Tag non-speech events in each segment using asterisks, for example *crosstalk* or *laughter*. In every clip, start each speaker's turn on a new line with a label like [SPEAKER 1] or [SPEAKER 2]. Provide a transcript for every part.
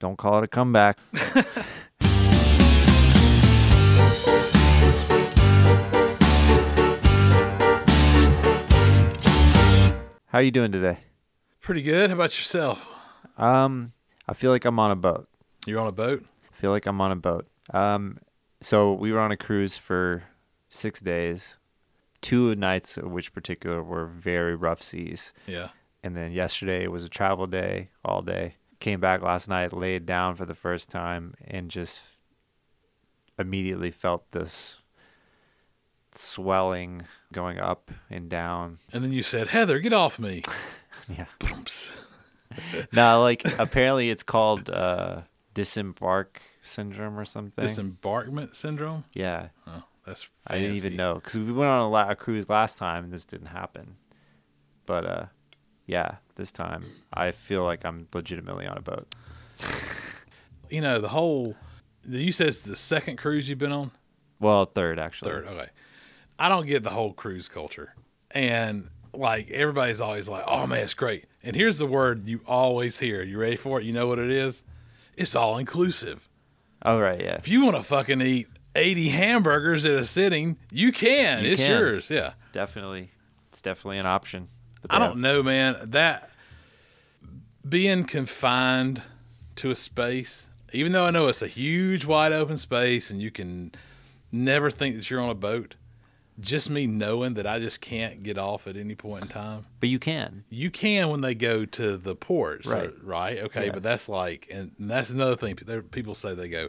[SPEAKER 1] Don't call it a comeback. *laughs* How are you doing today?
[SPEAKER 2] Pretty good. How about yourself?
[SPEAKER 1] Um, I feel like I'm on a boat.
[SPEAKER 2] You're on a boat?
[SPEAKER 1] I feel like I'm on a boat. Um, so we were on a cruise for six days, two nights of which particular were very rough seas.
[SPEAKER 2] Yeah.
[SPEAKER 1] And then yesterday was a travel day all day. Came back last night, laid down for the first time, and just immediately felt this swelling going up and down.
[SPEAKER 2] And then you said, Heather, get off me. *laughs*
[SPEAKER 1] Yeah.
[SPEAKER 2] Boomps. *laughs*
[SPEAKER 1] No, like apparently it's called uh, disembark syndrome or something.
[SPEAKER 2] Disembarkment syndrome?
[SPEAKER 1] yeah.
[SPEAKER 2] Oh, that's fancy.
[SPEAKER 1] I didn't even know because we went on a, la- a cruise last time and this didn't happen. But uh, yeah, this time I feel like I'm legitimately on a boat. *laughs*
[SPEAKER 2] You know, the whole, you said it's the second cruise you've been on?
[SPEAKER 1] Well, third actually.
[SPEAKER 2] Third. Okay. I don't get the whole cruise culture. And like everybody's always like, oh man, it's great. And here's the word you always hear. You ready for it? You know what it is? It's all inclusive.
[SPEAKER 1] Oh right, yeah.
[SPEAKER 2] If you want to fucking eat 80 hamburgers at a sitting, you can.
[SPEAKER 1] You
[SPEAKER 2] it's
[SPEAKER 1] can.
[SPEAKER 2] yours. Yeah.
[SPEAKER 1] Definitely, it's definitely an option.
[SPEAKER 2] I don't know, man. That being confined to a space, even though I know it's a huge, wide open space and you can never think that you're on a boat, just me knowing that I just can't get off at any point in time.
[SPEAKER 1] But you can.
[SPEAKER 2] You can when they go to the ports,
[SPEAKER 1] Right.
[SPEAKER 2] or- right? Okay,
[SPEAKER 1] Yeah.
[SPEAKER 2] but that's like, and that's another thing. People say they go,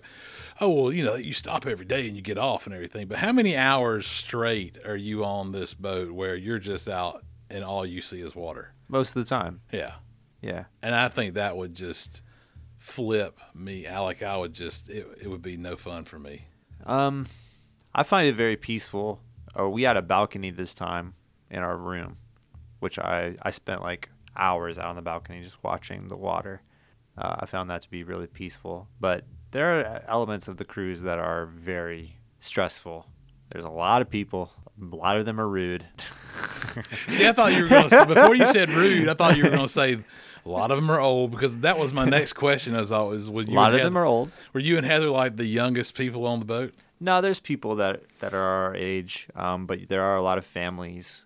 [SPEAKER 2] "Oh, well, you know, you stop every day and you get off and everything." But how many hours straight are you on this boat where you're just out and all you see is water?
[SPEAKER 1] Most of the time.
[SPEAKER 2] Yeah,
[SPEAKER 1] Yeah.
[SPEAKER 2] and I think that would just flip me. Like I would just it, it would be no fun for me.
[SPEAKER 1] Um, I find it very peaceful. Oh, we had a balcony this time in our room, which I I spent like hours out on the balcony just watching the water. Uh, I found that to be really peaceful. But there are elements of the cruise that are very stressful. There's a lot of people. A lot of them are rude. *laughs*
[SPEAKER 2] See, I thought you were going to before you said rude. I thought you were going to say a lot of them are old because that was my next question. As always, was
[SPEAKER 1] A lot of them are old.
[SPEAKER 2] Were you and Heather like the youngest people on the boat?
[SPEAKER 1] No, there's people that that are our age, um, but there are a lot of families.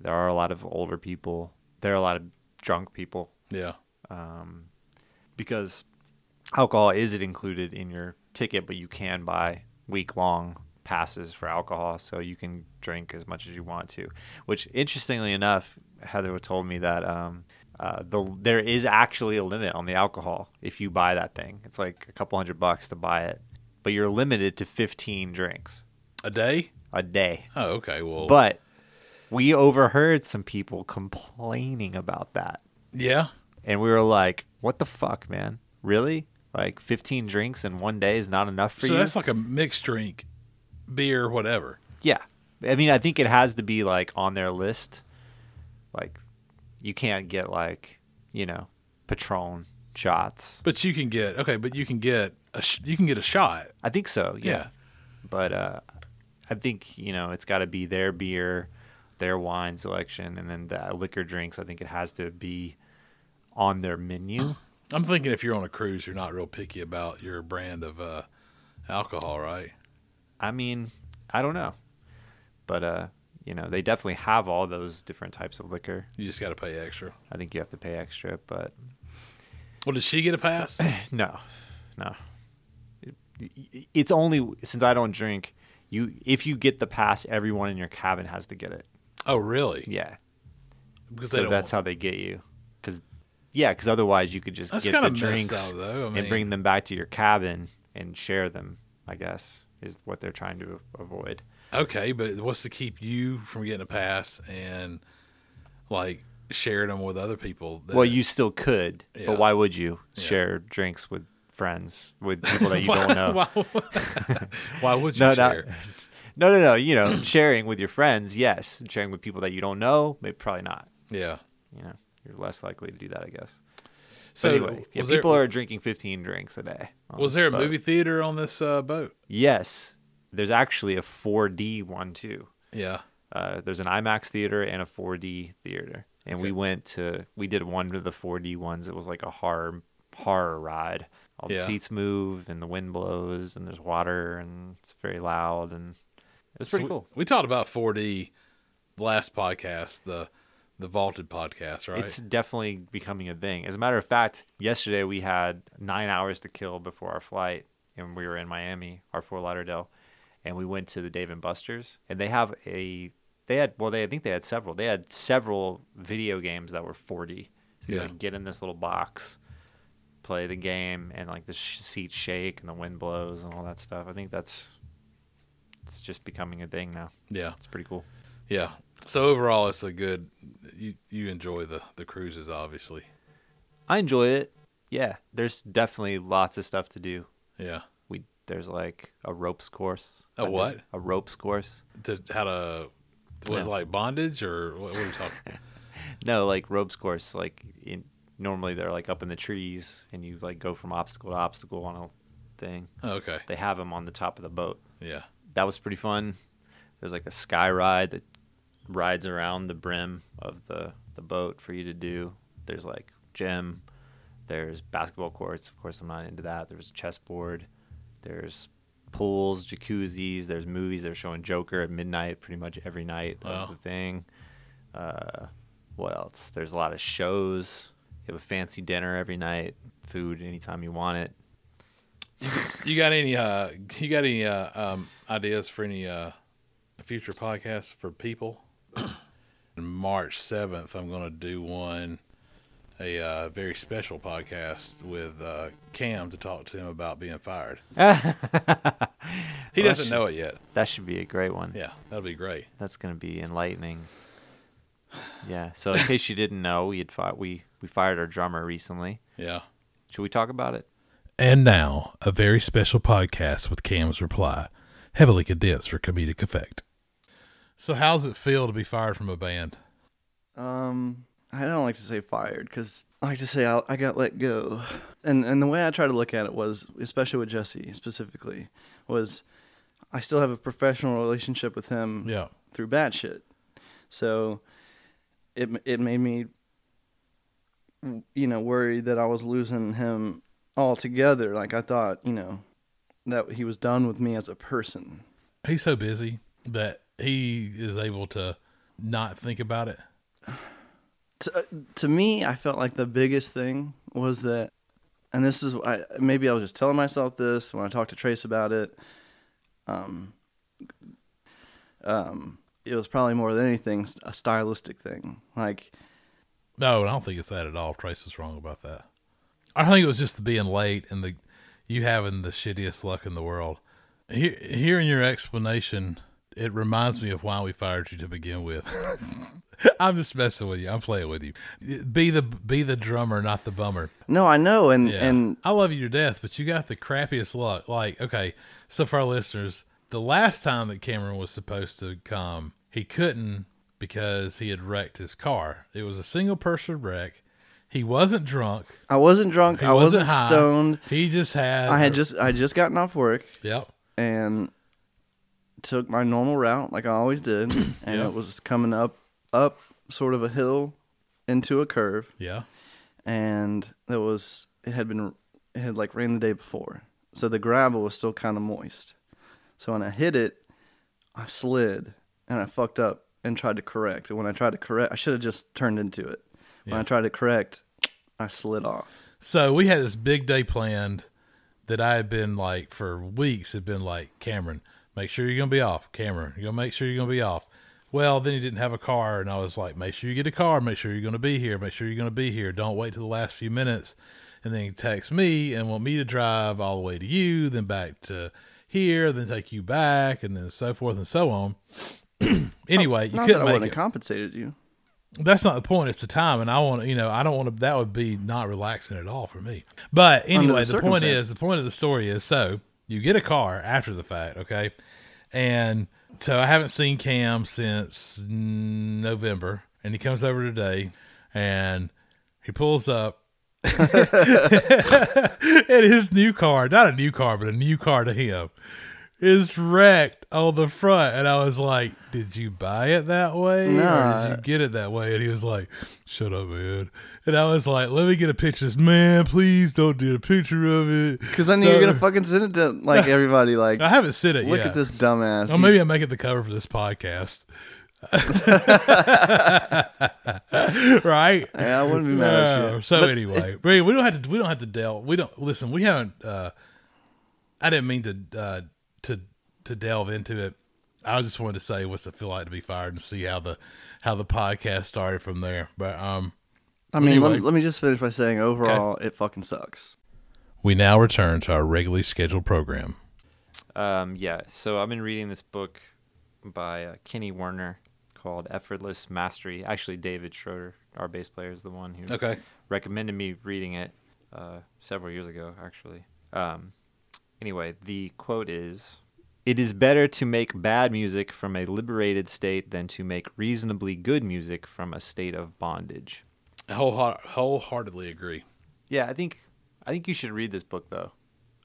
[SPEAKER 1] There are a lot of older people. There are a lot of drunk people.
[SPEAKER 2] Yeah.
[SPEAKER 1] um, because alcohol is it included in your ticket, but you can buy week long passes for alcohol, so you can drink as much as you want to. Which, interestingly enough, Heather told me that um, uh, the there is actually a limit on the alcohol if you buy that thing. It's like a couple hundred bucks to buy it, but you're limited to 15 drinks
[SPEAKER 2] A day?
[SPEAKER 1] a day.
[SPEAKER 2] Oh, okay. Well,
[SPEAKER 1] But we overheard some people complaining about that
[SPEAKER 2] yeah.
[SPEAKER 1] and we were like, "What the fuck, man? Really? Like 15 drinks in one day is not enough for
[SPEAKER 2] So
[SPEAKER 1] you?"
[SPEAKER 2] So that's like a mixed drink, beer, whatever.
[SPEAKER 1] yeah. I mean, I think it has to be like on their list. Like, you can't get like, you know, Patron shots.
[SPEAKER 2] But you can get okay. But you can get a sh- you can get a shot.
[SPEAKER 1] I think so. Yeah.
[SPEAKER 2] Yeah.
[SPEAKER 1] But uh, I think you know it's got to be their beer, their wine selection, and then the liquor drinks. I think it has to be on their menu. *clears throat*
[SPEAKER 2] I'm thinking if you're on a cruise, you're not real picky about your brand of uh, alcohol, right?
[SPEAKER 1] I mean, I don't know, but uh, you know, they definitely have all those different types of liquor.
[SPEAKER 2] You just got to pay extra.
[SPEAKER 1] I think you have to pay extra, but
[SPEAKER 2] Well, did she get a pass? *laughs*
[SPEAKER 1] no, no. It- It's only since I don't drink. You, if you get the pass, everyone in your cabin has to get it.
[SPEAKER 2] oh, really?
[SPEAKER 1] Yeah,
[SPEAKER 2] Because
[SPEAKER 1] so that's how they get you. Because, yeah, because otherwise you could just
[SPEAKER 2] That's
[SPEAKER 1] get the drinks
[SPEAKER 2] though. I
[SPEAKER 1] and bring them back to your cabin and share them. I guess is what they're trying to avoid.
[SPEAKER 2] Okay, but what's to keep you from getting a pass and like sharing them with other people? that-
[SPEAKER 1] Well, you still could,
[SPEAKER 2] Yeah.
[SPEAKER 1] but why would you
[SPEAKER 2] Yeah.
[SPEAKER 1] share drinks with friends, with people that *laughs* you don't know? *laughs*
[SPEAKER 2] why, *laughs* why would you
[SPEAKER 1] no, not,
[SPEAKER 2] share?
[SPEAKER 1] no, no, no. You know, *clears throat* sharing with your friends, yes. Sharing with people that you don't know, maybe probably not.
[SPEAKER 2] Yeah.
[SPEAKER 1] You know, you're less likely to do that, I guess.
[SPEAKER 2] So
[SPEAKER 1] So anyway, yeah,
[SPEAKER 2] there-
[SPEAKER 1] people are drinking 15 drinks a day.
[SPEAKER 2] Was there a
[SPEAKER 1] boat.
[SPEAKER 2] movie theater on this uh, boat?
[SPEAKER 1] Yes, there's actually a 4D one too.
[SPEAKER 2] Yeah.
[SPEAKER 1] Uh, there's an IMAX theater and a 4D theater, and we went to we did one of the 4D ones. It was like a horror horror ride. all the
[SPEAKER 2] Yeah.
[SPEAKER 1] seats move and the wind blows and there's water and it's very loud and it's pretty
[SPEAKER 2] So we-
[SPEAKER 1] cool.
[SPEAKER 2] We, talked about 4D last podcast, the the vaulted podcast, right?
[SPEAKER 1] It's definitely becoming a thing. As a matter of fact, yesterday we had nine hours to kill before our flight, and we were in Miami, our Fort Lauderdale, and we went to the Dave and Buster's, and they have a they had well they I think they had several they had several video games that were 4D. So you
[SPEAKER 2] Yeah.
[SPEAKER 1] like get in this little box, play the game, and like the sh- seats shake and the wind blows and all that stuff. I think that's it's just becoming a thing now.
[SPEAKER 2] yeah,
[SPEAKER 1] It's pretty cool.
[SPEAKER 2] yeah. So overall, it's a good. You you enjoy the the cruises, obviously.
[SPEAKER 1] I enjoy it. Yeah, there's definitely lots of stuff to do.
[SPEAKER 2] Yeah.
[SPEAKER 1] we there's like a ropes course.
[SPEAKER 2] A
[SPEAKER 1] I did
[SPEAKER 2] what?
[SPEAKER 1] A ropes course.
[SPEAKER 2] To how to was like bondage or what, what are you talking? *laughs*
[SPEAKER 1] No, like ropes course. Like in, normally they're like up in the trees, and you like go from obstacle to obstacle on a thing.
[SPEAKER 2] oh, okay.
[SPEAKER 1] They have them on the top of the boat.
[SPEAKER 2] Yeah.
[SPEAKER 1] That was pretty fun. There's like a sky ride that rides around the brim of the the boat for you to do. There's like gym. There's basketball courts. Of course, I'm not into that. There's a chessboard. There's pools, jacuzzis. There's movies. They're showing Joker at midnight pretty much every night
[SPEAKER 2] Wow.
[SPEAKER 1] of the thing. Uh, what else? There's a lot of shows. You have a fancy dinner every night. Food anytime you want it. *laughs*
[SPEAKER 2] You got any uh you got any uh um ideas for any uh future podcasts for people? *clears throat* March 7th I'm going to do one a uh, very special podcast with uh, Cam to talk to him about being fired. *laughs* He
[SPEAKER 1] Well,
[SPEAKER 2] doesn't
[SPEAKER 1] that
[SPEAKER 2] know it yet.
[SPEAKER 1] That should be a great one.
[SPEAKER 2] Yeah, that'll be great.
[SPEAKER 1] That's going to be enlightening. Yeah. So in case you didn't know, we had fi- we we fired our drummer recently.
[SPEAKER 2] Yeah.
[SPEAKER 1] Should we talk about it?
[SPEAKER 3] And now, a very special podcast with Cam's reply, heavily condensed for comedic effect.
[SPEAKER 2] So how's it feel to be fired from a band?
[SPEAKER 4] Um, I don't like to say fired because I like to say I, I got let go. And and the way I try to look at it was, especially with Jesse specifically, was I still have a professional relationship with him
[SPEAKER 2] Yeah.
[SPEAKER 4] through batshit. So it it made me, you know, worried that I was losing him altogether. Like I thought, you know, that he was done with me as a person.
[SPEAKER 2] He's so busy that he is able to not think about it.
[SPEAKER 4] to, uh, to me, I felt like the biggest thing was that, and this is I, maybe I was just telling myself this when I talked to Trace about it. Um, um, it was probably more than anything a stylistic thing. Like,
[SPEAKER 2] No, I don't think it's that at all. Trace is wrong about that. I think it was just the being late and the you having the shittiest luck in the world. He, hearing your explanation, it reminds me of why we fired you to begin with. *laughs* I'm just messing with you. I'm playing with you. Be the be the drummer, not the bummer.
[SPEAKER 4] no, I know, and
[SPEAKER 2] Yeah.
[SPEAKER 4] and
[SPEAKER 2] I love you to death, but you got the crappiest luck. Like, okay, so for our listeners, the last time that Cameron was supposed to come, he couldn't because he had wrecked his car. It was a single person wreck. He wasn't drunk.
[SPEAKER 4] I wasn't drunk.
[SPEAKER 2] He
[SPEAKER 4] I
[SPEAKER 2] wasn't,
[SPEAKER 4] wasn't, stoned.
[SPEAKER 2] He just had.
[SPEAKER 4] I had just I had just gotten off work
[SPEAKER 2] Yep.
[SPEAKER 4] and took my normal route like I always did, *clears throat* and
[SPEAKER 2] Yeah.
[SPEAKER 4] it was coming up up sort of a hill into a curve.
[SPEAKER 2] Yeah.
[SPEAKER 4] and there was it had been it had like rained the day before so the gravel was still kind of moist so when i hit it i slid and i fucked up and tried to correct and when i tried to correct i should have just turned into it when
[SPEAKER 2] Yeah.
[SPEAKER 4] i tried to correct i slid off
[SPEAKER 2] So we had this big day planned that I had been like for weeks had been like, Cameron, make sure you're gonna be off. Cameron, you're gonna make sure you're gonna be off. Well, then he didn't have a car, and I was like, make sure you get a car, make sure you're gonna be here, make sure you're gonna be here. Don't wait till the last few minutes. And then he texts me and want me to drive all the way to you, then back to here, then take you back, and then so forth and so on. *clears throat* anyway, you couldn't make it.
[SPEAKER 4] have compensated you
[SPEAKER 2] That's not the point. It's the time, and I want to, you know, I don't want to. That would be not relaxing at all for me. But anyway,
[SPEAKER 4] the
[SPEAKER 2] the point is, the point of the story is, so you get a car after the fact, okay, and so I haven't seen Cam since November, and he comes over today, and he pulls up. *laughs* and his new car, not a new car, but a new car to him, is wrecked
[SPEAKER 3] on the front, and I was like, "Did you buy it that way, or did you get it that way?" And he was like, "Shut up, man." And I was like, "Let me get a picture." Of this. Man, please don't do a picture of it.
[SPEAKER 4] Because I knew you're gonna fucking send it to like *laughs* everybody. Like,
[SPEAKER 3] I haven't sent it
[SPEAKER 4] look
[SPEAKER 3] yet.
[SPEAKER 4] at this dumbass.
[SPEAKER 3] Oh, maybe I make it the cover for this podcast. *laughs* right?
[SPEAKER 4] Yeah, I wouldn't be mad at you.
[SPEAKER 3] So anyway, Brady, we don't have to. We don't have to delve. We don't listen. We haven't. uh I didn't mean to uh to to delve into it. I just wanted to say what's it feel like to be fired and see how the how the podcast started from there. But um,
[SPEAKER 4] I mean, let,
[SPEAKER 3] Anyway.
[SPEAKER 4] me- let me just finish by saying overall, it fucking sucks.
[SPEAKER 3] we now return to our regularly scheduled program.
[SPEAKER 1] Um, yeah, so I've been reading this book by uh, Kenny Werner called Effortless Mastery. Actually, David Schroeder, our bass player, is the one who
[SPEAKER 2] Okay.
[SPEAKER 1] recommended me reading it uh, several years ago, actually. Um, anyway, the quote is It is better to make bad music from a liberated state than to make reasonably good music from a state of bondage.
[SPEAKER 2] I whole, wholeheartedly agree.
[SPEAKER 1] Yeah, I think I think you should read this book though.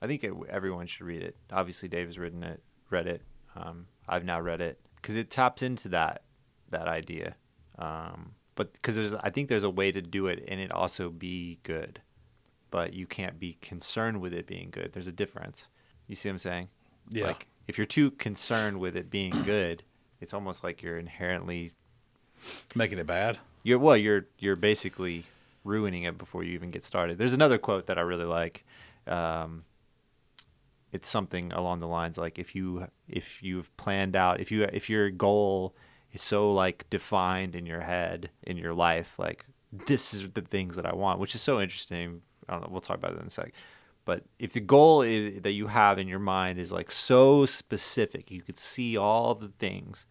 [SPEAKER 1] I think it, everyone should read it. Obviously, Dave has written it, read it. Um, I've now read it because it taps into that that idea. Um, but because there's, I think there's a way to do it and it also be good, but you can't be concerned with it being good. There's a difference. You see what I'm saying?
[SPEAKER 2] Yeah.
[SPEAKER 1] Like if you're too concerned with it being good, it's almost like you're inherently
[SPEAKER 2] Making it bad.
[SPEAKER 1] you're well you're you're basically ruining it before you even get started. There's another quote that i really like. Um, it's something along the lines like if you if you've planned out if you if your goal is so like defined in your head in your life like this is the things that i want which is so interesting. I don't know we'll talk about it in a sec but if the goal is, that you have in your mind is like so specific you could see all the things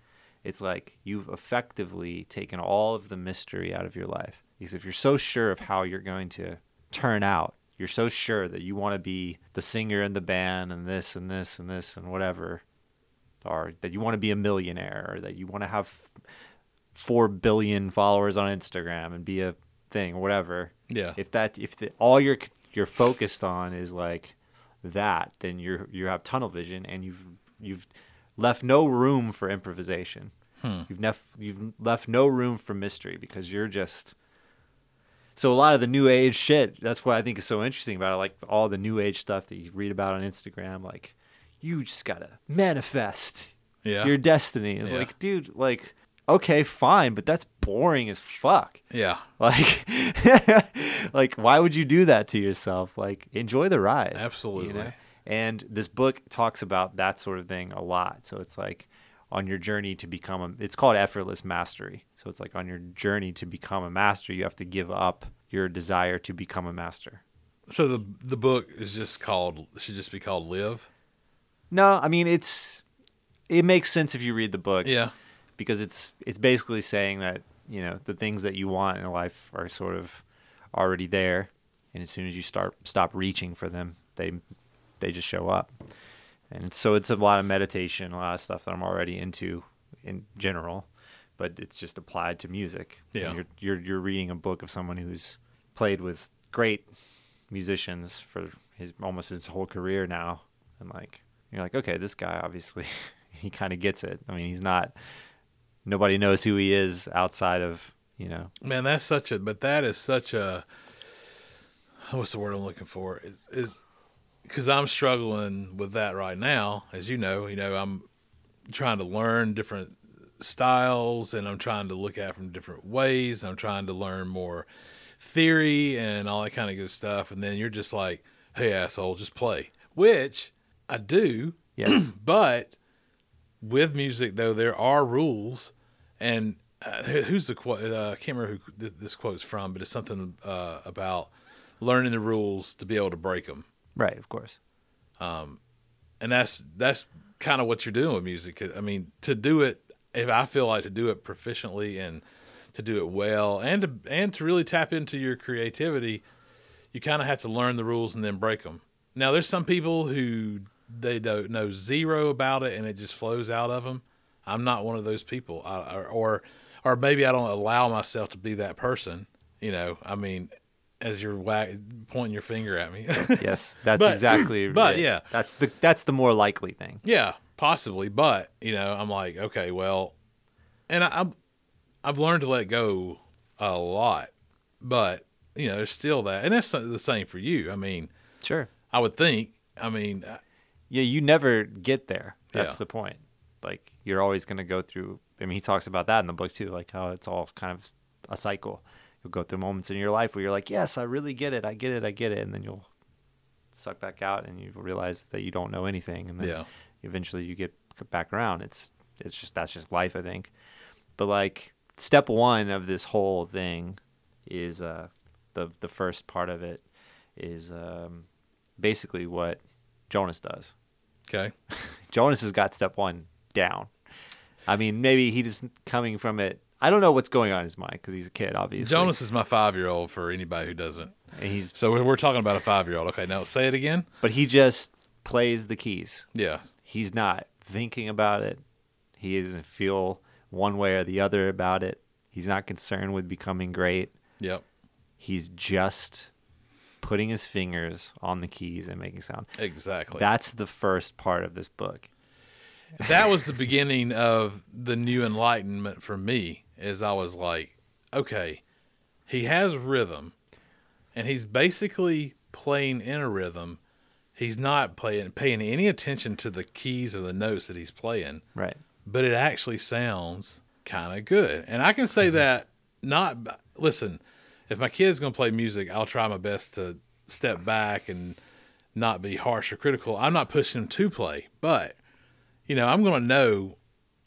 [SPEAKER 1] it's like you've effectively taken all of the mystery out of your life. Because if you're so sure of how you're going to turn out, you're so sure that you want to be the singer in the band and this and this and this and whatever, or that you want to be a millionaire, or that you want to have four billion followers on Instagram and be a thing or whatever.
[SPEAKER 2] Yeah.
[SPEAKER 1] If that if the, all you're you're focused on is like that, then you're you have tunnel vision and you've you've left no room for improvisation. Hmm. You've nef- you've left no room for mystery because you're just so a lot of the new age shit. That's what I think is so interesting about it. Like all the new age stuff that you read about on Instagram. Like you just gotta manifest
[SPEAKER 2] Yeah.
[SPEAKER 1] your destiny. It's
[SPEAKER 2] Yeah.
[SPEAKER 1] like, dude, like okay, fine, but that's boring as fuck.
[SPEAKER 2] Yeah.
[SPEAKER 1] Like, *laughs* like why would you do that to yourself? Like, enjoy the ride.
[SPEAKER 2] Absolutely.
[SPEAKER 1] And this book talks about that sort of thing a lot. So it's like on your journey to become a. It's called effortless mastery. So it's like on your journey to become a master, you have to give up your desire to become a master.
[SPEAKER 2] So the the book is just called should just be called Live.
[SPEAKER 1] No, I mean it's. It makes sense if you read the book.
[SPEAKER 2] Yeah.
[SPEAKER 1] Because it's it's basically saying that you know the things that you want in life are sort of already there, and as soon as you start stop reaching for them, they they just show up. And so it's a lot of meditation, a lot of stuff that I'm already into in general, but it's just applied to music. And
[SPEAKER 2] Yeah.
[SPEAKER 1] you're you're you're reading a book of someone who's played with great musicians for his almost his whole career now, and like you're like, okay, this guy obviously *laughs* he kind of gets it. I mean, he's not. Nobody knows who he is outside of you know.
[SPEAKER 2] Man, that's such a but that is such a what's the word I'm looking for? Is is because I'm struggling with that right now, as you know. You know, I'm trying to learn different styles, and I'm trying to look at it from different ways. I'm trying to learn more theory and all that kind of good stuff. And then you're just like, "Hey, asshole, just play," which I do.
[SPEAKER 1] Yes. *clears throat*
[SPEAKER 2] But with music, though, there are rules, and uh, who's the quote? Uh, I can't remember who th- this quote's from, but it's something uh, about learning the rules to be able to break them,
[SPEAKER 1] right. Of course.
[SPEAKER 2] and that's that's kind of what you're doing with music. I mean, to do it, if I feel like to do it proficiently and to do it well, and to and to really tap into your creativity, you kind of have to learn the rules and then break them. Now, there's some people who they don't know zero about it and it just flows out of them. I'm not one of those people, I, or, or maybe I don't allow myself to be that person. You know, I mean, as you're wag- pointing your finger at me. *laughs*
[SPEAKER 1] Yes, that's
[SPEAKER 2] But-
[SPEAKER 1] exactly. *clears throat*
[SPEAKER 2] but
[SPEAKER 1] it.
[SPEAKER 2] yeah.
[SPEAKER 1] that's the that's the more likely thing.
[SPEAKER 2] yeah, possibly, but you know, I'm like, okay, well, and I, I'm I've learned to let go a lot, but you know, there's still that, and that's the same for you. I mean,
[SPEAKER 1] Sure.
[SPEAKER 2] I would think. I mean,
[SPEAKER 1] Yeah, you never get there. That's
[SPEAKER 2] Yeah.
[SPEAKER 1] the point. Like you're always going to go through. I mean, he talks about that in the book too, like how it's all kind of a cycle. You'll go through moments in your life where you're like, "Yes, I really get it. I get it. I get it," and then you'll suck back out and you realize that you don't know anything, and then
[SPEAKER 2] Yeah.
[SPEAKER 1] eventually you get back around. It's it's just that's just life, I think. But like step one of this whole thing is uh, the the first part of it is um, basically what Jonas does.
[SPEAKER 2] okay, *laughs*
[SPEAKER 1] Jonas has got step one down. I mean, maybe he just coming from it. I don't know what's going on in his mind because he's a kid, obviously.
[SPEAKER 2] Jonas is my five year old for anybody who doesn't.
[SPEAKER 1] and he's
[SPEAKER 2] So we're, we're talking about a five year old. Okay, now say it again.
[SPEAKER 1] but he just plays the keys.
[SPEAKER 2] Yeah,
[SPEAKER 1] He's not thinking about it. He doesn't feel one way or the other about it. He's not concerned with becoming great.
[SPEAKER 2] yep,
[SPEAKER 1] He's just putting his fingers on the keys and making sound.
[SPEAKER 2] exactly.
[SPEAKER 1] That's the first part of this book.
[SPEAKER 2] That was the beginning of the new enlightenment for me is i was like okay he has rhythm and he's basically playing in a rhythm. He's not playing paying any attention to the keys or the notes that he's playing.
[SPEAKER 1] Right.
[SPEAKER 2] but it actually sounds kind of good. And i can say mm-hmm. that not listen if my kid's going to play music i'll try my best to step back and not be harsh or critical. I'm not pushing him to play but you know, I'm going to know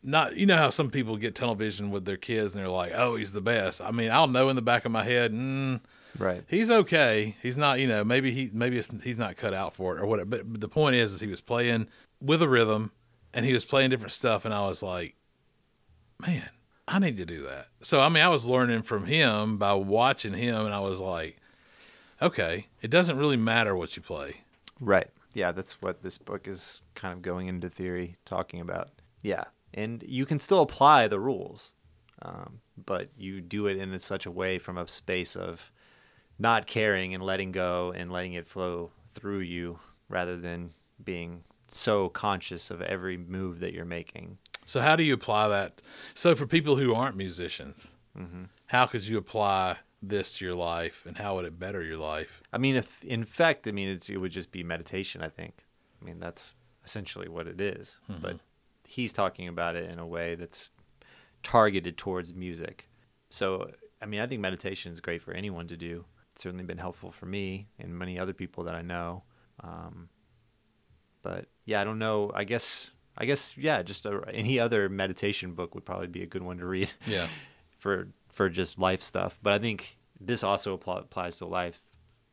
[SPEAKER 2] not you know how some people get tunnel vision with their kids and they're like, "Oh, he's the best." I mean, I'll know in the back of my head, mm,
[SPEAKER 1] Right.
[SPEAKER 2] he's okay. He's not, you know, maybe he maybe it's, he's not cut out for it or whatever. But, but the point is, is he was playing with a rhythm and he was playing different stuff, and I was like, man, I need to do that. So I mean, I was learning from him by watching him, and I was like, okay, it doesn't really matter what you play.
[SPEAKER 1] Right. Yeah, that's what this book is kind of going into theory, talking about. Yeah. And you can still apply the rules, um, but you do it in such a way from a space of not caring and letting go and letting it flow through you rather than being so conscious of every move that you're making.
[SPEAKER 2] So how do you apply that? So for people who aren't musicians, how could you apply this to your life, and how would it better your life?
[SPEAKER 1] I mean, if, in fact, I mean, it's, it would just be meditation, I think. I mean, that's essentially what it is. But he's talking about it in a way that's targeted towards music. So, I mean, I think meditation is great for anyone to do. It's certainly been helpful for me and many other people that I know. Um, but yeah, I don't know. I guess, I guess, yeah, just a, any other meditation book would probably be a good one to read
[SPEAKER 2] Yeah, *laughs*
[SPEAKER 1] for for just life stuff. But I think this also appl- applies to life.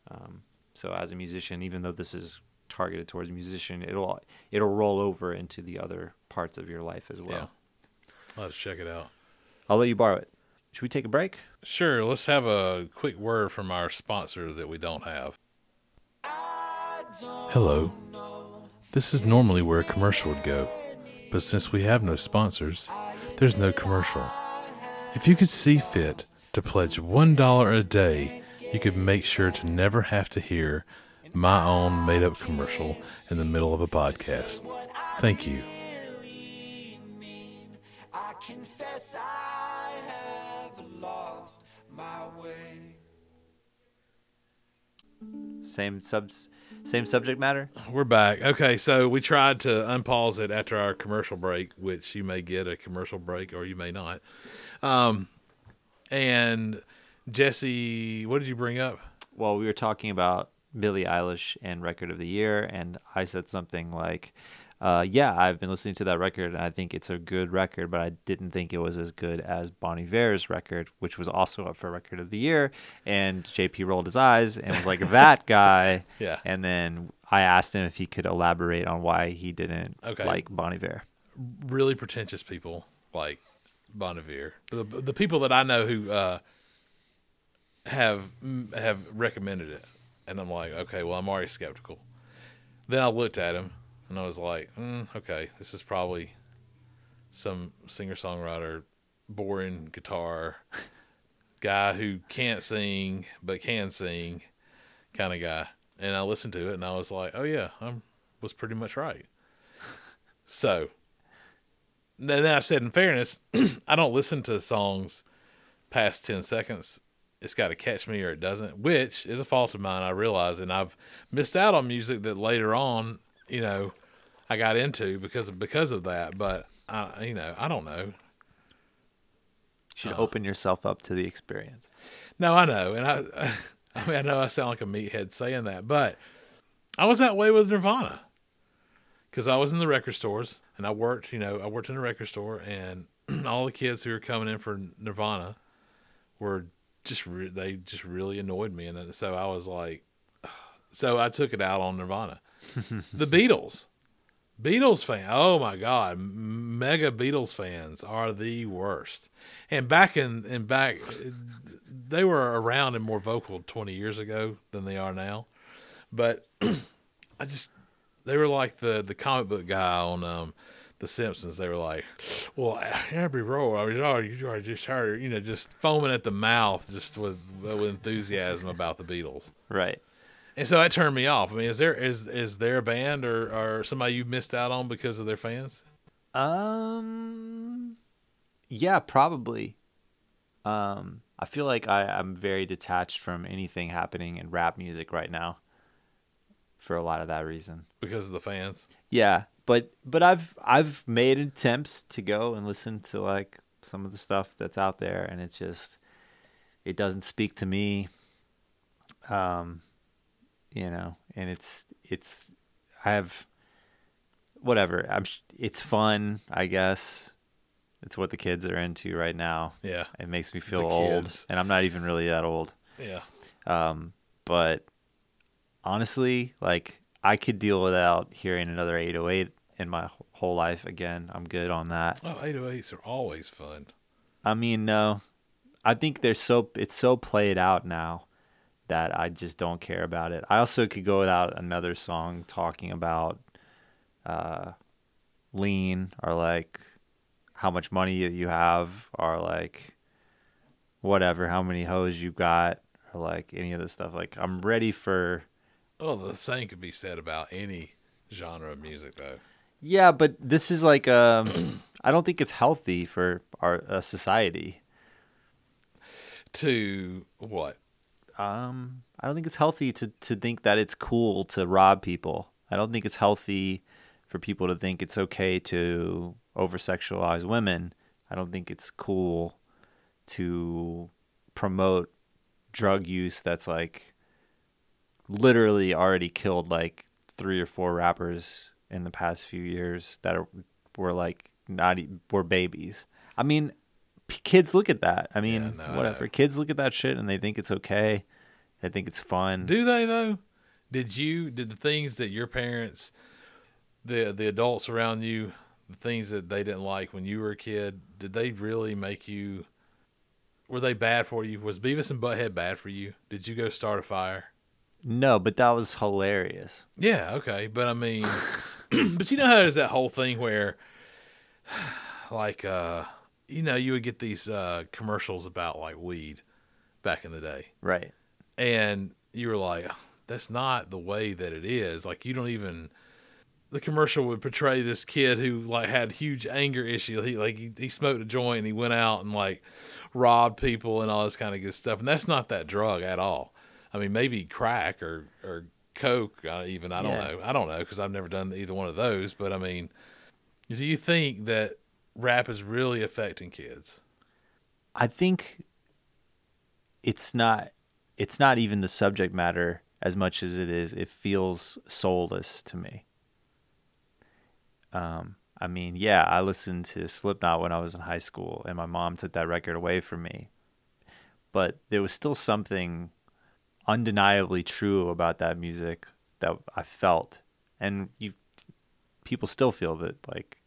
[SPEAKER 1] Um, so as a musician, even though this is targeted towards a musician, it'll it'll roll over into the other parts of your life as well.
[SPEAKER 2] yeah. Let's check it out.
[SPEAKER 1] I'll let you borrow it. Should we take a break?
[SPEAKER 2] Sure. Let's have a quick word from our sponsor that we don't have. Hello. This is normally where a commercial would go, but since we have no sponsors, there's no commercial. If you could see fit to pledge $1 a day, you could make sure to never have to hear my own made up commercial in the middle of a podcast. Thank you.
[SPEAKER 5] I confess I have lost my way.
[SPEAKER 1] Same subs, same subject matter.
[SPEAKER 2] We're back. Okay, so we tried to unpause it after our commercial break, which you may get a commercial break or you may not. Um, and Jesse, what did you bring up?
[SPEAKER 1] Well, we were talking about Billie Eilish and record of the year, and I said something like, uh, "Yeah, I've been listening to that record, and I think it's a good record, but I didn't think it was as good as Bon Iver's record, which was also up for record of the year." And JP rolled his eyes and was like, "That *laughs* guy."
[SPEAKER 2] Yeah.
[SPEAKER 1] And then I asked him if he could elaborate on why he didn't
[SPEAKER 2] Okay.
[SPEAKER 1] like Bon Iver.
[SPEAKER 2] Really pretentious people like Bon Iver. The, the people that I know who uh, have have recommended it, and I'm like, okay, well, I'm already skeptical. Then I looked at him and I was like, mm, okay, this is probably some singer songwriter, boring guitar *laughs* guy who can't sing but can sing kind of guy. And I listened to it and I was like, oh yeah, I'm was pretty much right. *laughs* So, and then I said, in fairness, *clears throat* I don't listen to songs past 10 seconds. It's got to catch me or it doesn't, which is a fault of mine, I realize. And I've missed out on music that later on, you know, I got into because of, because of that. But, I, you know, I don't know.
[SPEAKER 1] You should uh. open yourself up to the experience.
[SPEAKER 2] No, I know, and I, *laughs* I mean, I know I sound like a meathead saying that, but I was that way with Nirvana because I was in the record stores and I worked, you know, I worked in a record store, and *clears throat* all the kids who were coming in for Nirvana were just re- they just really annoyed me, and so I was like, *sighs* so I took it out on Nirvana, *laughs* the Beatles. Beatles fan. Oh my God, mega Beatles fans are the worst. And back in and back, they were around and more vocal 20 years ago than they are now. But *clears throat* I just they were like the the comic book guy on um the Simpsons. They were like, "Well, Abbey Road, I was oh, you are just heard, you know, just foaming at the mouth, just with with enthusiasm about the Beatles."
[SPEAKER 1] Right.
[SPEAKER 2] And so that turned me off. I mean, is there is is there a band or or somebody you missed out on because of their fans?
[SPEAKER 1] Um, yeah, probably. Um, I feel like I, I'm very detached from anything happening in rap music right now. For a lot of that reason.
[SPEAKER 2] Because of the fans.
[SPEAKER 1] Yeah, but but I've I've made attempts to go and listen to like some of the stuff that's out there, and it's just it doesn't speak to me. Um, you know, and it's it's I have whatever. I'm it's fun, I guess. It's what the kids are into right now.
[SPEAKER 2] Yeah.
[SPEAKER 1] It makes me feel old, and I'm not even really that old.
[SPEAKER 2] Yeah.
[SPEAKER 1] Um, but honestly, like I could deal without hearing another 808 in my whole life again. I'm good on that.
[SPEAKER 2] Oh, 808s are always fun.
[SPEAKER 1] I mean, no, I think they're so it's so played out now that I just don't care about it. I also could go without another song talking about uh, lean or like how much money you- have or like whatever, how many hoes you got or like any of this stuff. Like I'm ready for
[SPEAKER 2] Oh, the same could be said about any genre of music, though.
[SPEAKER 1] Yeah, but this is like um *clears throat* I don't think it's healthy for our uh, society.
[SPEAKER 2] To what?
[SPEAKER 1] Um I don't think it's healthy to to think that it's cool to rob people. I don't think it's healthy for people to think it's okay to over sexualize women. I don't think it's cool to promote drug use that's like literally already killed like three or four rappers in the past few years that are, were like not were babies. I mean, p- kids look at that. I mean,
[SPEAKER 2] Yeah, no,
[SPEAKER 1] whatever. Kids look at that shit and they think it's okay. They think it's fun.
[SPEAKER 2] Do they though? Did you did the things that your parents, the the adults around you, the things that they didn't like when you were a kid, did they really make you? Were they bad for you? Was Beavis and Butthead bad for you? Did you go start a fire?
[SPEAKER 1] No, but that was hilarious.
[SPEAKER 2] Yeah, okay, but I mean, *clears throat* but you know how there's that whole thing where, *sighs* like, uh, you know, you would get these uh, commercials about like weed back in the day,
[SPEAKER 1] Right.
[SPEAKER 2] and you were like, that's not the way that it is. Like, you don't even. The commercial would portray this kid who like had huge anger issue. He like he, he smoked a joint and he went out and like robbed people and all this kind of good stuff. And that's not that drug at all. I mean, maybe crack or or coke. Uh, even I don't
[SPEAKER 1] Yeah.
[SPEAKER 2] know. I don't know because I've never done either one of those. But I mean, do you think that rap is really affecting kids?
[SPEAKER 1] I think it's not it's not even the subject matter as much as it is it feels soulless to me. Um I mean, yeah, I listened to Slipknot when I was in high school and my mom took that record away from me. But there was still something undeniably true about that music that I felt and you people still feel that like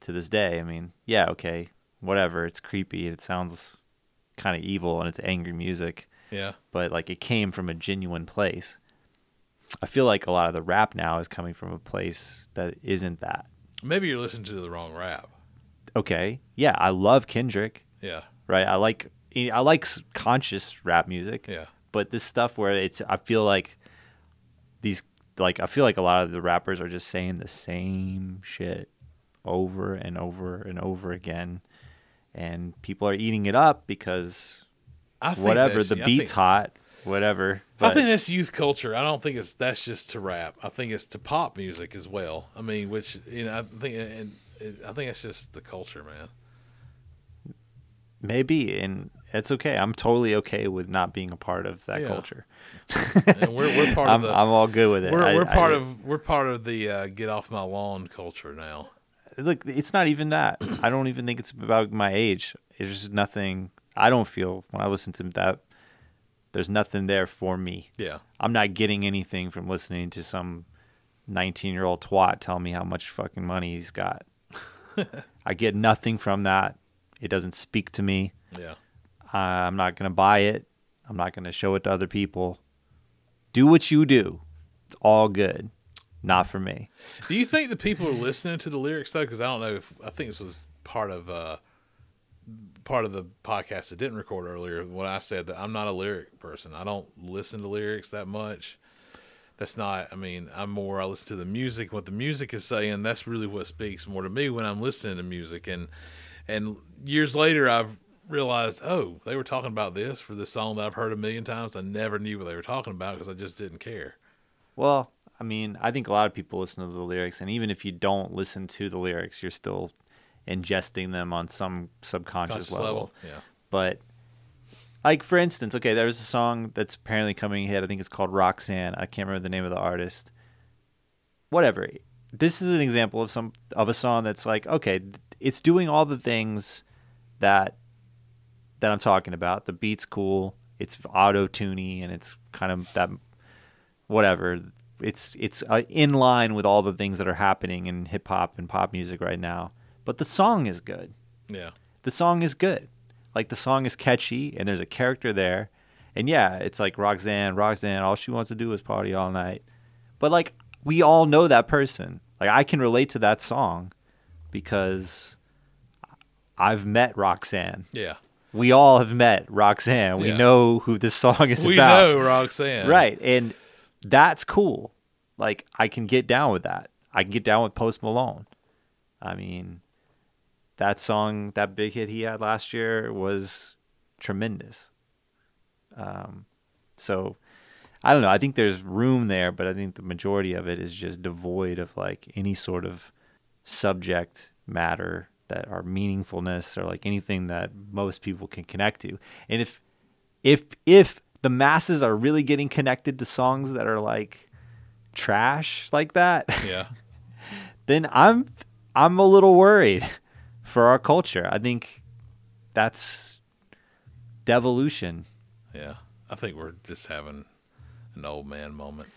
[SPEAKER 1] to this day. I mean, yeah, okay, whatever. It's creepy. It sounds kind of evil and it's angry music,
[SPEAKER 2] Yeah.
[SPEAKER 1] but like it came from a genuine place. I feel like a lot of the rap now is coming from a place that isn't that.
[SPEAKER 2] Maybe you're listening to the wrong rap.
[SPEAKER 1] Okay, yeah, I love Kendrick,
[SPEAKER 2] Yeah.
[SPEAKER 1] right? I like I like conscious rap music,
[SPEAKER 2] Yeah.
[SPEAKER 1] But this stuff where it's I feel like these like I feel like a lot of the rappers are just saying the same shit over and over and over again, and people are eating it up because
[SPEAKER 2] I think
[SPEAKER 1] whatever the beat's
[SPEAKER 2] think-
[SPEAKER 1] hot, whatever.
[SPEAKER 2] I think that's youth culture. I don't think it's that's just to rap. I think it's to pop music as well. I mean, which you know, I think and, and I think it's just the culture, man.
[SPEAKER 1] maybe, and it's okay. I'm totally okay with not being a part of that
[SPEAKER 2] Yeah.
[SPEAKER 1] culture.
[SPEAKER 2] And we're we're part *laughs*
[SPEAKER 1] I'm
[SPEAKER 2] of the
[SPEAKER 1] I'm all good with it.
[SPEAKER 2] we're we're part
[SPEAKER 1] I-
[SPEAKER 2] of we're part of the uh, get off my lawn culture now.
[SPEAKER 1] look, it's not even that. *clears throat* I don't even think it's about my age. It's just nothing. I don't feel when I listen to that. There's nothing there for me.
[SPEAKER 2] Yeah,
[SPEAKER 1] I'm not getting anything from listening to some 19 year old twat tell me how much fucking money he's got. *laughs* I get nothing from that. It doesn't speak to me.
[SPEAKER 2] yeah.
[SPEAKER 1] I'm not gonna buy it. I'm not gonna show it to other people. Do what you do. It's all good. Not for me.
[SPEAKER 2] Do you think the people are listening to the lyrics though? Because I don't know. if I think this was part of uh, part of the podcast that didn't record earlier when I said that I'm not a lyric person. I don't listen to lyrics that much. That's not. I mean, I'm more. I listen to the music. What the music is saying. That's really what speaks more to me when I'm listening to music. And and years later, I've realized, oh, they were talking about this for this song that I've heard a million times. I never knew what they were talking about because I just didn't care.
[SPEAKER 1] Well, I mean, I think a lot of people listen to the lyrics, and even if you don't listen to the lyrics, you're still ingesting them on some subconscious level.
[SPEAKER 2] level, yeah.
[SPEAKER 1] But, like for instance, okay, there's a song that's apparently coming hit. I think it's called Roxanne. I can't remember the name of the artist. Whatever. This is an example of some of a song that's like, okay, it's doing all the things that that I'm talking about. The beat's cool. It's auto tuney, and it's kind of that whatever. It's it's uh, in line with all the things that are happening in hip hop and pop music right now. But the song is good.
[SPEAKER 2] Yeah.
[SPEAKER 1] The song is good. Like the song is catchy, and there's a character there. And yeah, it's like Roxanne. Roxanne, all she wants to do is party all night. But like we all know that person. Like I can relate to that song because I've met Roxanne.
[SPEAKER 2] Yeah.
[SPEAKER 1] We all have met Roxanne. We
[SPEAKER 2] Yeah.
[SPEAKER 1] know who this song is
[SPEAKER 2] We
[SPEAKER 1] about.
[SPEAKER 2] We know Roxanne.
[SPEAKER 1] Right. And that's cool. Like I can get down with that. I can get down with Post Malone. I mean, that song, that big hit he had last year was tremendous. Um, so I don't know. I think there's room there, but I think the majority of it is just devoid of like any sort of subject matter that are meaningfulness or like anything that most people can connect to. And if if if the masses are really getting connected to songs that are like trash like that,
[SPEAKER 2] Yeah. *laughs*
[SPEAKER 1] then I'm I'm a little worried for our culture. I think that's devolution.
[SPEAKER 2] Yeah. I think we're just having an old man moment.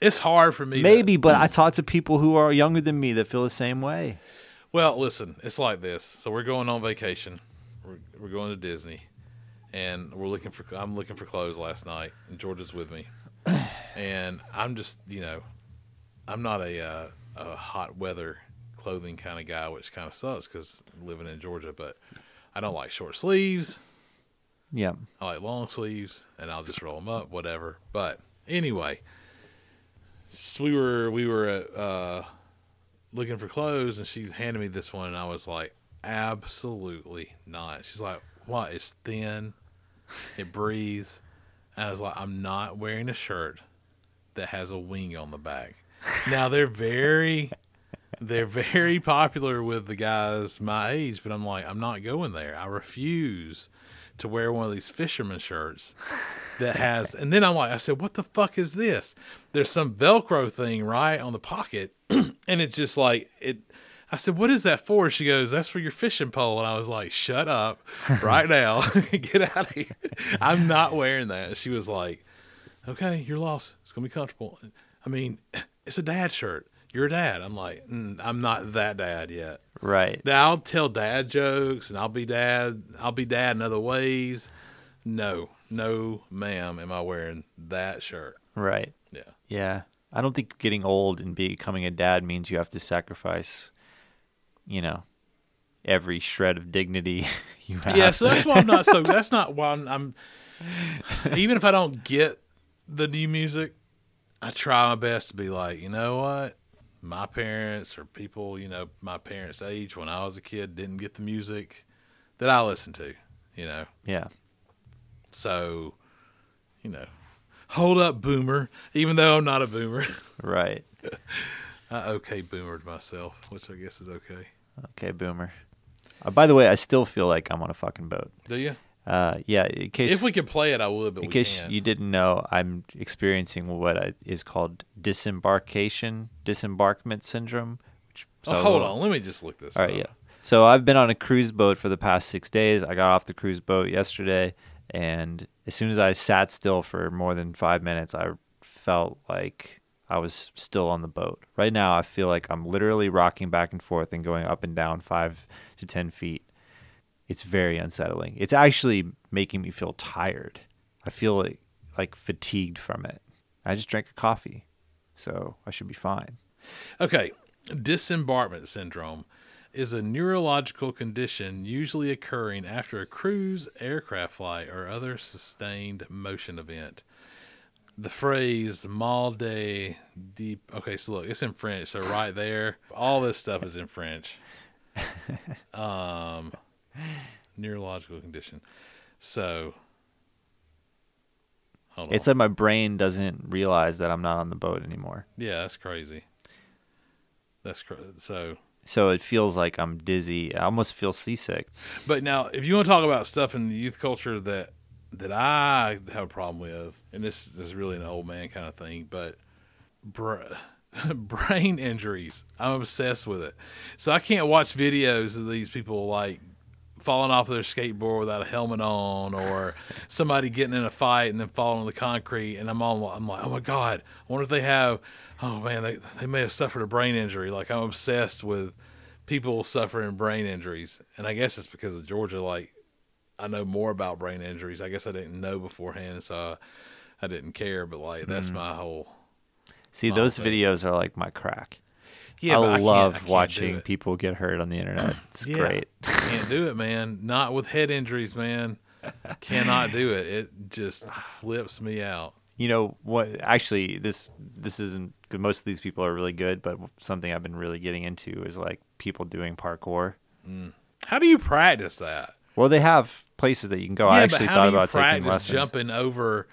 [SPEAKER 2] It's hard for me. to-
[SPEAKER 1] Maybe, but I mm. talk to people who are younger than me that feel the same way.
[SPEAKER 2] Well, listen, it's like this. So we're going on vacation. We're, we're going to Disney, and we're looking for. I'm looking for clothes last night, and Georgia's with me, *clears throat* and I'm just, you know, I'm not a uh, a hot weather clothing kind of guy, which kind of sucks because living in Georgia. But I don't like short sleeves.
[SPEAKER 1] Yeah.
[SPEAKER 2] I like long sleeves, and I'll just roll them up, whatever. But anyway, so we were we were uh, looking for clothes, and she handed me this one, and I was like, absolutely not. She's like, what? It's thin, it breathes. And I was like, I'm not wearing a shirt that has a wing on the back. Now they're very. They're very popular with the guys my age, but I'm like, I'm not going there. I refuse to wear one of these fisherman shirts *laughs* that has and then I'm like I said what the fuck is this? There's some velcro thing right on the pocket *clears throat* and it's just like it I said what is that for? She goes that's for your fishing pole. And I was like shut up *laughs* right now. *laughs* Get out of here. I'm not wearing that. She was like okay you're lost. It's going to be comfortable. I mean it's a dad shirt you're dad I'm like mm, I'm not that dad yet
[SPEAKER 1] Right.
[SPEAKER 2] now, I'll tell dad jokes and I'll be dad. I'll be dad in other ways. No, no, ma'am. Am I wearing that shirt?
[SPEAKER 1] Right.
[SPEAKER 2] Yeah.
[SPEAKER 1] Yeah. I don't think getting old and becoming a dad means you have to sacrifice, you know, every shred of dignity *laughs* you have.
[SPEAKER 2] Yeah. So that's why I'm not so. *laughs* That's not why I'm. I'm even if I don't get the new music, I try my best to be like, you know what? My parents or people, you know, my parents' age when I was a kid didn't get the music that I listened to, you know.
[SPEAKER 1] Yeah.
[SPEAKER 2] So, you know, hold up, boomer. Even though I'm not a boomer, *laughs*
[SPEAKER 1] Right.
[SPEAKER 2] I okay boomered myself, which I guess is okay.
[SPEAKER 1] Okay, boomer. Uh, by the way, I still feel like I'm on a fucking boat.
[SPEAKER 2] Do you?
[SPEAKER 1] Uh, yeah. In case
[SPEAKER 2] If we could play it, I would,
[SPEAKER 1] in case
[SPEAKER 2] can't.
[SPEAKER 1] you didn't know, I'm experiencing what I, is called disembarkation, disembarkment syndrome. Which,
[SPEAKER 2] oh, hold on, let me just look this
[SPEAKER 1] All
[SPEAKER 2] up.
[SPEAKER 1] right, yeah. So I've been on a cruise boat for the past six days. I got off the cruise boat yesterday, and as soon as I sat still for more than five minutes, I felt like I was still on the boat. Right now, I feel like I'm literally rocking back and forth and going up and down five to ten feet. It's very unsettling. It's actually making me feel tired. I feel like, like fatigued from it. I just drank a coffee, so I should be fine.
[SPEAKER 2] Okay, disembarkment syndrome is a neurological condition usually occurring after a cruise, aircraft flight, or other sustained motion event. The phrase mal de deep. Okay, so look, it's in French. So right there, all this stuff is in French. *laughs* Um, *sighs* neurological condition. So.
[SPEAKER 1] It's like my brain doesn't realize that I'm not on the boat anymore.
[SPEAKER 2] yeah, that's crazy. That's cra- so.
[SPEAKER 1] So it feels like I'm dizzy. I almost feel seasick.
[SPEAKER 2] But now, if you want to talk about stuff in the youth culture that that I have a problem with, and this, this is really an old man kind of thing, but br- *laughs* brain injuries, I'm obsessed with it. So I can't watch videos of these people like falling off of their skateboard without a helmet on, or *laughs* somebody getting in a fight and then falling on the concrete, and I'm all I'm like, oh my god, I wonder if they have, oh man, they they may have suffered a brain injury. Like I'm obsessed with people suffering brain injuries, and I guess it's because of Georgia. Like I know more about brain injuries. I guess I didn't know beforehand, so I, I didn't care. But like that's mm. my whole.
[SPEAKER 1] See,
[SPEAKER 2] Oh,
[SPEAKER 1] those videos are like my crack.
[SPEAKER 2] Yeah,
[SPEAKER 1] I love
[SPEAKER 2] I can't do
[SPEAKER 1] watching people get hurt on the internet. It's
[SPEAKER 2] Yeah.
[SPEAKER 1] great.
[SPEAKER 2] Can't do it, man. Not with head injuries, man. Cannot do it. It just flips me out.
[SPEAKER 1] You know what? Actually, this this isn't. Most of these people are really good, but something I've been really getting into is like people doing parkour. Mm.
[SPEAKER 2] How do you practice that?
[SPEAKER 1] Well, they have places that you can go. I actually thought about taking lessons.
[SPEAKER 2] jumping over.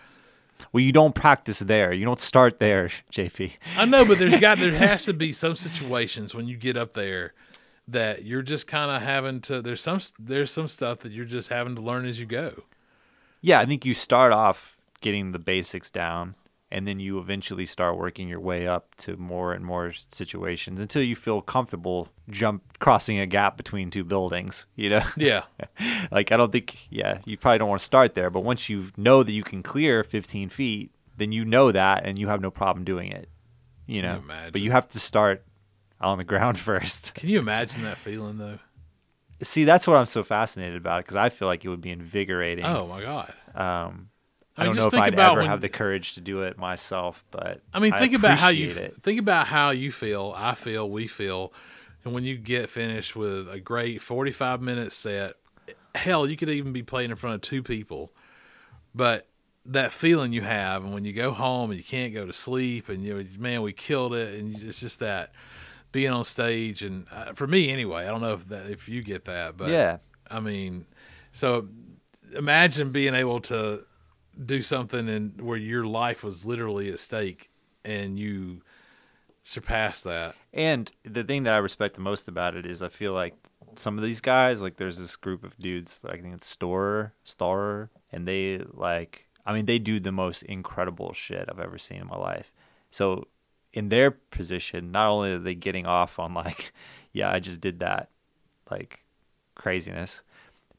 [SPEAKER 1] Well, you don't practice there. You don't start there, *laughs* JP.
[SPEAKER 2] I know, but there's got there has to be some situations when you get up there that you're just kind of having to. There's some there's some stuff that you're just having to learn as you go.
[SPEAKER 1] Yeah, I think you start off getting the basics down, and then you eventually start working your way up to more and more situations until you feel comfortable jump crossing a gap between two buildings. You know, *laughs*
[SPEAKER 2] Yeah,
[SPEAKER 1] like I don't think, yeah, you probably don't want to start there, but once you know that you can clear 15 feet, then you know that, and you have no problem doing it. You know,
[SPEAKER 2] imagine?
[SPEAKER 1] but you have to start on the *laughs* ground first.
[SPEAKER 2] can you imagine that feeling though?
[SPEAKER 1] See, that's what I'm so fascinated about because I feel like it would be invigorating.
[SPEAKER 2] Oh my god.
[SPEAKER 1] Um,
[SPEAKER 2] I
[SPEAKER 1] I don't
[SPEAKER 2] just
[SPEAKER 1] know if
[SPEAKER 2] think
[SPEAKER 1] I'd ever
[SPEAKER 2] when-
[SPEAKER 1] have the courage to do it myself, but
[SPEAKER 2] I mean, think about how you
[SPEAKER 1] it.
[SPEAKER 2] think about how you feel. I feel. We feel. And when you get finished with a great forty-five minute set, hell, you could even be playing in front of two people. But that feeling you have, and when you go home and you can't go to sleep, and you man, we killed it, and it's just that being on stage. And uh, for me, anyway, I don't know if that if you get that, but
[SPEAKER 1] Yeah.
[SPEAKER 2] I mean, so imagine being able to do something and where your life was literally at stake and you surpass that.
[SPEAKER 1] And the thing that I respect the most about it is I feel like some of these guys, like there's this group of dudes, I think it's Storror, Starer, and they like, I mean, they do the most incredible shit I've ever seen in my life. So in their position, not only are they getting off on like, *laughs* yeah, I just did that, like craziness,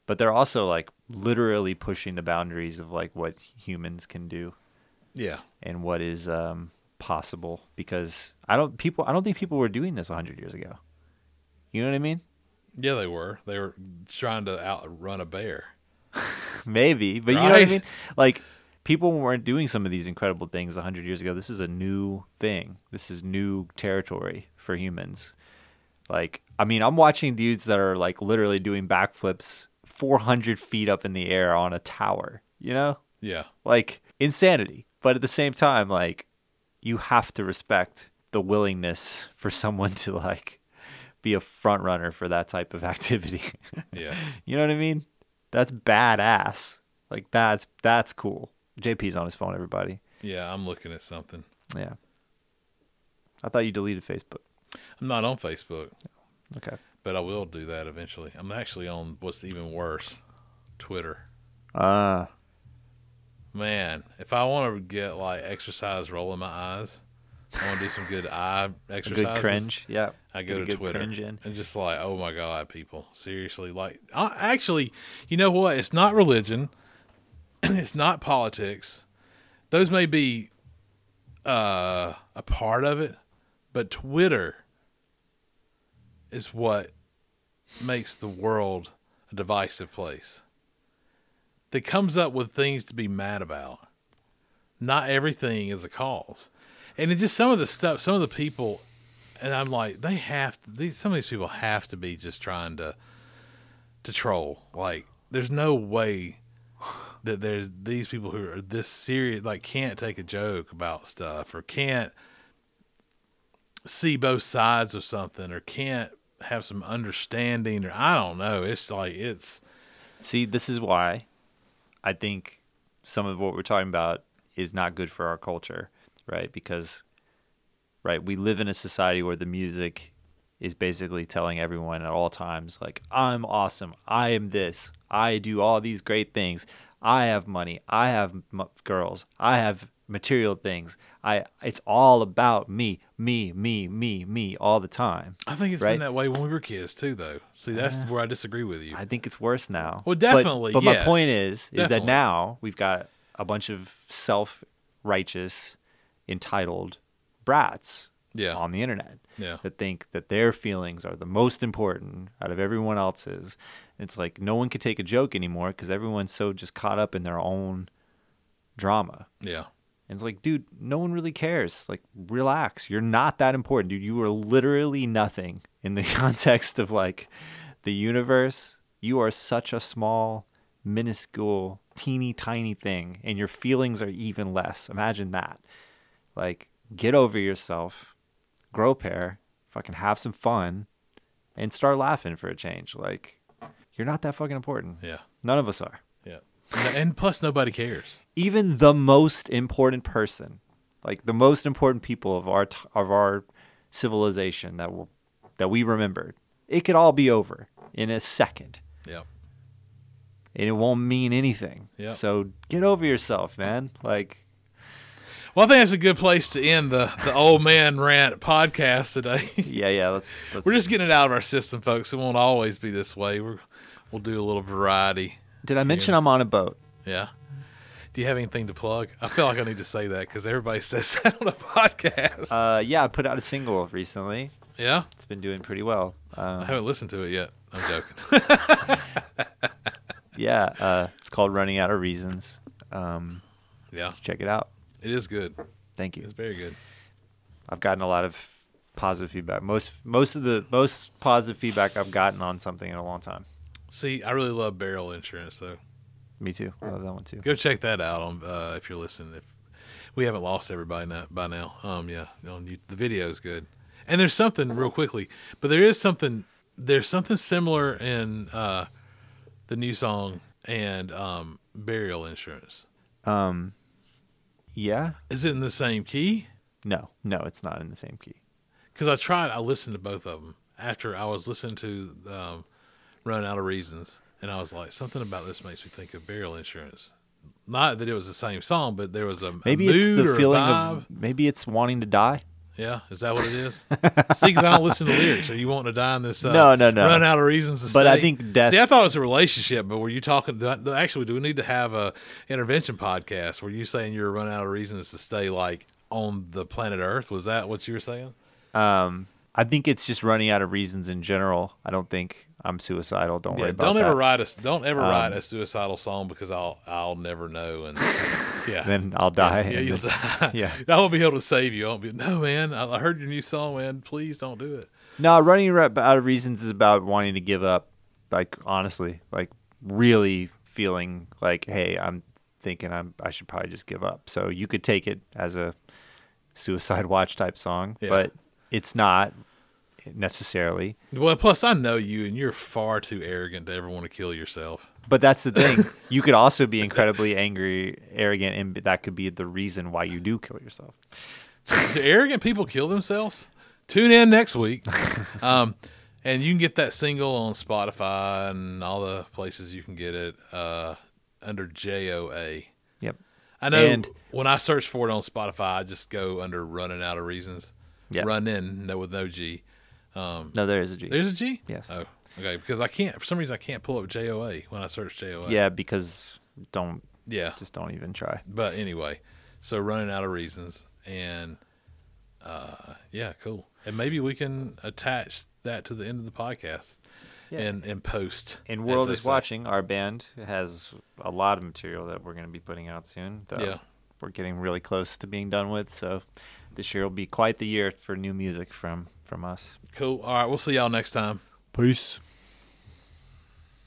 [SPEAKER 1] but they're also like literally pushing the boundaries of like what humans can do
[SPEAKER 2] Yeah.
[SPEAKER 1] and what is um, possible because I don't people I don't think people were doing this 100 years ago. You know what I mean?
[SPEAKER 2] Yeah, they were. They were trying to outrun a bear. *laughs*
[SPEAKER 1] Maybe, but you know what I mean? Like people weren't doing some of these incredible things 100 years ago. This is a new thing. This is new territory for humans. Like I mean, I'm watching dudes that are like literally doing backflips 400 feet up in the air on a tower, you know?
[SPEAKER 2] Yeah.
[SPEAKER 1] like insanity but at the same time like you have to respect the willingness for someone to like be a front runner for that type of *laughs* activity.
[SPEAKER 2] Yeah.
[SPEAKER 1] you know what I mean? That's badass. Like that's that's cool. JP's on his phone, everybody.
[SPEAKER 2] Yeah, I'm looking at something.
[SPEAKER 1] Yeah. I thought you deleted Facebook.
[SPEAKER 2] I'm not on Facebook,
[SPEAKER 1] Okay.
[SPEAKER 2] But I will do that eventually. I'm actually on what's even worse, Twitter.
[SPEAKER 1] Ah.
[SPEAKER 2] Man, if I want to get like exercise rolling my eyes, I want to do some good eye *laughs* exercises.
[SPEAKER 1] good cringe. Yeah.
[SPEAKER 2] I go to
[SPEAKER 1] good
[SPEAKER 2] Twitter and just like, oh my god, people, seriously, like, I, actually, you know what? It's not religion, *clears throat* it's not politics. Those may be uh, a part of it, but Twitter is what makes the world a divisive place. That comes up with things to be mad about. Not everything is a cause, and it just some of the stuff, some of the people and I'm like, they have these. Some of these people have to be just trying to to troll. Like, there's no way that there's these people who are this serious, like, can't take a joke about stuff or can't see both sides of something or can't have some understanding or I don't know. It's like it's
[SPEAKER 1] See, this is why I think some of what we're talking about is not good for our culture, right? Because, right, we live in a society where the music is basically telling everyone at all times, like, I'm awesome. I am this. I do all these great things. I have money. I have m- girls. I have material things. I. It's all about me, me, me, me, me, all the time.
[SPEAKER 2] I think it's
[SPEAKER 1] Right.
[SPEAKER 2] been that way when we were kids too, though. See, that's where I disagree with you.
[SPEAKER 1] I think it's worse now.
[SPEAKER 2] Well, definitely,
[SPEAKER 1] But, my
[SPEAKER 2] yes.
[SPEAKER 1] point is, is that now we've got a bunch of self-righteous, entitled brats
[SPEAKER 2] Yeah.
[SPEAKER 1] on the internet
[SPEAKER 2] Yeah.
[SPEAKER 1] that think that their feelings are the most important out of everyone else's. It's like no one can take a joke anymore because everyone's so just caught up in their own drama.
[SPEAKER 2] yeah.
[SPEAKER 1] And it's like, dude, no one really cares. Like, relax. You're not that important, dude. You are literally nothing in the *laughs* context of like the universe. You are such a small, minuscule, teeny tiny thing, and your feelings are even less. Imagine that. Like, get over yourself, grow a pair, fucking have some fun, and start laughing for a change. Like, you're not that fucking important.
[SPEAKER 2] Yeah.
[SPEAKER 1] None of us are.
[SPEAKER 2] And plus, nobody cares.
[SPEAKER 1] even the most important person, like the most important people of our t- of our civilization that will that we remembered, it could all be over in a second,
[SPEAKER 2] Yeah.
[SPEAKER 1] and it won't mean anything.
[SPEAKER 2] Yeah.
[SPEAKER 1] So get over yourself, man. Like,
[SPEAKER 2] Well, I think that's a good place to end the, the old man rant podcast today. *laughs*
[SPEAKER 1] yeah, yeah. Let's. let's
[SPEAKER 2] We're just getting it out of our system, folks. It won't always be this way. We're, we'll do a little variety.
[SPEAKER 1] Did I mention I'm on a boat?
[SPEAKER 2] Yeah. Do you have anything to plug? I feel like I need to say that because everybody *laughs* says that on a podcast.
[SPEAKER 1] Uh, yeah, I put out a single recently.
[SPEAKER 2] yeah.
[SPEAKER 1] It's been doing pretty well.
[SPEAKER 2] I
[SPEAKER 1] Um,
[SPEAKER 2] haven't listened to it yet. I'm joking. *laughs* *laughs*
[SPEAKER 1] yeah, uh, it's called "Running Out of Reasons." Um,
[SPEAKER 2] yeah.
[SPEAKER 1] check it out.
[SPEAKER 2] It is good.
[SPEAKER 1] Thank you.
[SPEAKER 2] It's very good.
[SPEAKER 1] I've gotten a lot of positive feedback. Most most of the most positive feedback I've gotten on something in a long time.
[SPEAKER 2] See, I really love Burial Insurance, though.
[SPEAKER 1] Me too. I love that one too.
[SPEAKER 2] Go check that out on uh, if you're listening. If we haven't lost everybody now, by now, um, yeah, on you, the video is good. And there's something real quickly, but there is something. There's something similar in uh, the new song and um, Burial Insurance.
[SPEAKER 1] Um, yeah.
[SPEAKER 2] Is it in the same key?
[SPEAKER 1] No, no, it's not in the same key.
[SPEAKER 2] Because I tried. I listened to both of them after I was listening to um, Run Out of Reasons, and I was like, something about this makes me think of Burial Insurance. Not that it was the same song, but there was a a
[SPEAKER 1] Maybe it's
[SPEAKER 2] mood or
[SPEAKER 1] the
[SPEAKER 2] a
[SPEAKER 1] feeling of maybe it's wanting to die.
[SPEAKER 2] Yeah, is that what it is? See, because I don't listen to lyrics. Are you wanting to die in this? Uh,
[SPEAKER 1] No, no, no.
[SPEAKER 2] Run out of reasons to
[SPEAKER 1] But I think death-
[SPEAKER 2] See, I thought it was a relationship, but were you talking? Do I, actually, do we need to have a intervention podcast? Were you saying you're running out of reasons to stay like on the planet Earth? Was that what you were saying?
[SPEAKER 1] Um, I think it's just running out of reasons in general. I don't think I'm suicidal. Don't worry
[SPEAKER 2] Yeah,
[SPEAKER 1] about
[SPEAKER 2] don't
[SPEAKER 1] that.
[SPEAKER 2] ever write a don't ever
[SPEAKER 1] Um,
[SPEAKER 2] write a suicidal song because I'll I'll never know and *laughs* yeah
[SPEAKER 1] Then I'll die.
[SPEAKER 2] yeah
[SPEAKER 1] and
[SPEAKER 2] you'll
[SPEAKER 1] then-
[SPEAKER 2] die *laughs*
[SPEAKER 1] yeah. *laughs*
[SPEAKER 2] I won't be able to save you I won't be no man I I heard your new song man please don't do it
[SPEAKER 1] No, running out of reasons is about wanting to give up. Like honestly, like really feeling like, hey, I'm thinking I'm I should probably just give up. So you could take it as a suicide watch type song,
[SPEAKER 2] Yeah.
[SPEAKER 1] but it's not necessarily.
[SPEAKER 2] Well, plus I know you, and you're far too arrogant to ever want to kill yourself.
[SPEAKER 1] But that's the thing. *laughs* you could also be incredibly angry, arrogant, and that could be the reason why you do kill yourself. *laughs*
[SPEAKER 2] Do arrogant people kill themselves? Tune in next week. *laughs* Um, and you can get that single on Spotify and all the places you can get it uh, under JOA.
[SPEAKER 1] Yep.
[SPEAKER 2] I know
[SPEAKER 1] And-
[SPEAKER 2] when I search for it on Spotify, I just go under running out of reasons.
[SPEAKER 1] Yeah.
[SPEAKER 2] Run in, no, with no G.
[SPEAKER 1] No, there is a G.
[SPEAKER 2] There's a G?
[SPEAKER 1] Yes.
[SPEAKER 2] Oh, okay. Because I can't, for some reason, I can't pull up JOA when I search JOA.
[SPEAKER 1] yeah, because don't
[SPEAKER 2] Yeah.
[SPEAKER 1] just don't even try.
[SPEAKER 2] But anyway, so running out of reasons, and uh, yeah, cool. And maybe we can attach that to the end of the podcast
[SPEAKER 1] Yeah.
[SPEAKER 2] and and post.
[SPEAKER 1] And World is
[SPEAKER 2] say.
[SPEAKER 1] watching. Our band has a lot of material that we're going to be putting out soon. That
[SPEAKER 2] Yeah.
[SPEAKER 1] we're getting really close to being done with. So this year will be quite the year for new music from from us.
[SPEAKER 2] Cool. All right, we'll see y'all next time.
[SPEAKER 1] Peace.